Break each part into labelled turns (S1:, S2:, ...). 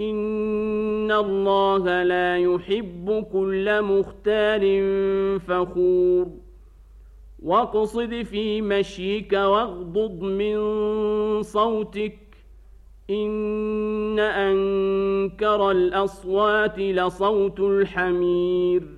S1: إن الله لا يحب كل مختال فخور. واقصد في مشيك واغضض من صوتك. إن أنكر الأصوات لصوت الحمير.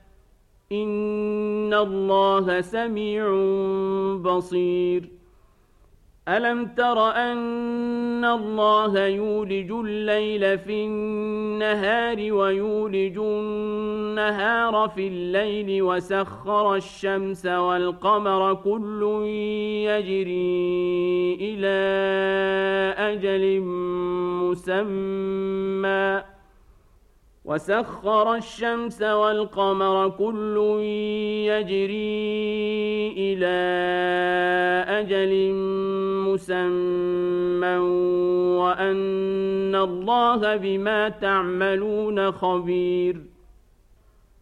S1: إن الله سميع بصير ألم تر أن الله يولج الليل في النهار ويولج النهار في الليل وسخر الشمس والقمر كل يجري إلى أجل مسمى وسخر الشمس والقمر كل يجري إلى أجل مسمى وأن الله بما تعملون خبير.